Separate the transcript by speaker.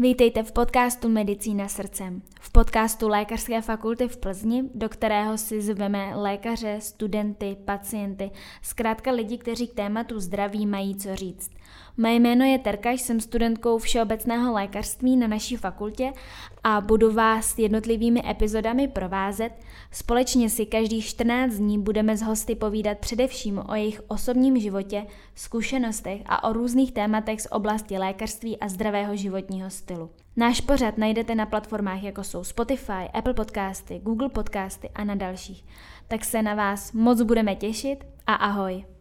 Speaker 1: Vítejte v podcastu Medicína srdcem. V podcastu Lékařské fakulty v Plzni, do kterého si zveme lékaře, studenty, pacienty, zkrátka lidi, kteří k tématu zdraví mají co říct. Mé jméno je Terka, jsem studentkou všeobecného lékařství na naší fakultě a budu vás jednotlivými epizodami provázet. Společně si každých 14 dní budeme s hosty povídat především o jejich osobním životě, zkušenostech a o různých tématech z oblasti lékařství a zdravého životního stylu. Náš pořad najdete na platformách jako jsou Spotify, Apple Podcasty, Google Podcasty a na dalších. Tak se na vás moc budeme těšit a ahoj!